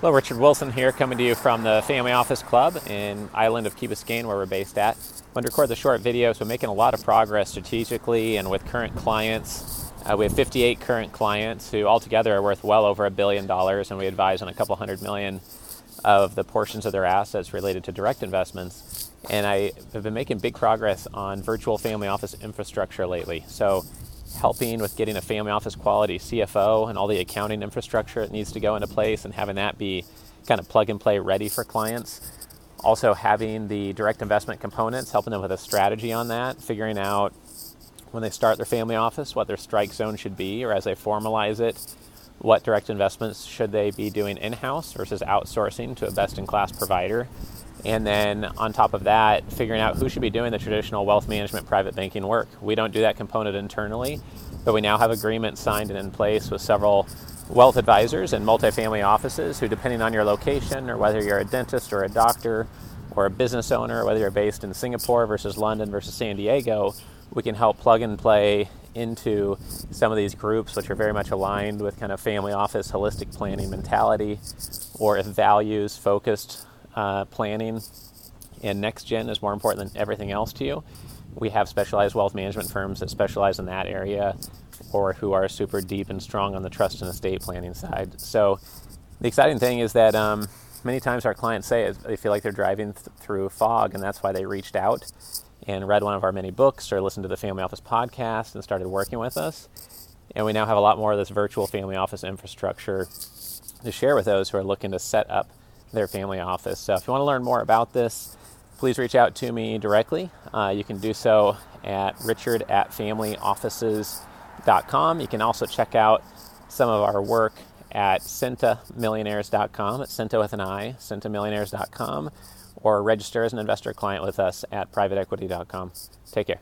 Hello, Richard Wilson here, coming to you from the Family Office Club in island of Key Biscayne, where we're based at. I'm going to record the short video, so making a lot of progress strategically and with current clients. Uh, we have 58 current clients who altogether are worth well over a billion dollars, and we advise on a couple hundred million of the portions of their assets related to direct investments. And I have been making big progress on virtual family office infrastructure lately. So helping with getting a family office quality CFO and all the accounting infrastructure that needs to go into place and having that be kind of plug and play ready for clients. Also, having the direct investment components, helping them with a strategy on that, figuring out when they start their family office what their strike zone should be, or as they formalize it, what direct investments should they be doing in house versus outsourcing to a best in class provider. And then on top of that, figuring out who should be doing the traditional wealth management private banking work. We don't do that component internally, but we now have agreements signed and in place with several wealth advisors and multifamily offices who, depending on your location or whether you're a dentist or a doctor or a business owner, whether you're based in Singapore versus London versus San Diego, we can help plug and play into some of these groups, which are very much aligned with kind of family office holistic planning mentality or if values focused uh, planning and next gen is more important than everything else to you. We have specialized wealth management firms that specialize in that area or who are super deep and strong on the trust and estate planning side. So, the exciting thing is that um, many times our clients say they feel like they're driving th- through fog, and that's why they reached out and read one of our many books or listened to the Family Office podcast and started working with us. And we now have a lot more of this virtual family office infrastructure to share with those who are looking to set up their family office. So if you want to learn more about this, please reach out to me directly. Uh, you can do so at richard at familyoffices.com. You can also check out some of our work at centimillionaires.com. at Centi with an I, centimillionaires.com, or register as an investor client with us at privateequity.com. Take care.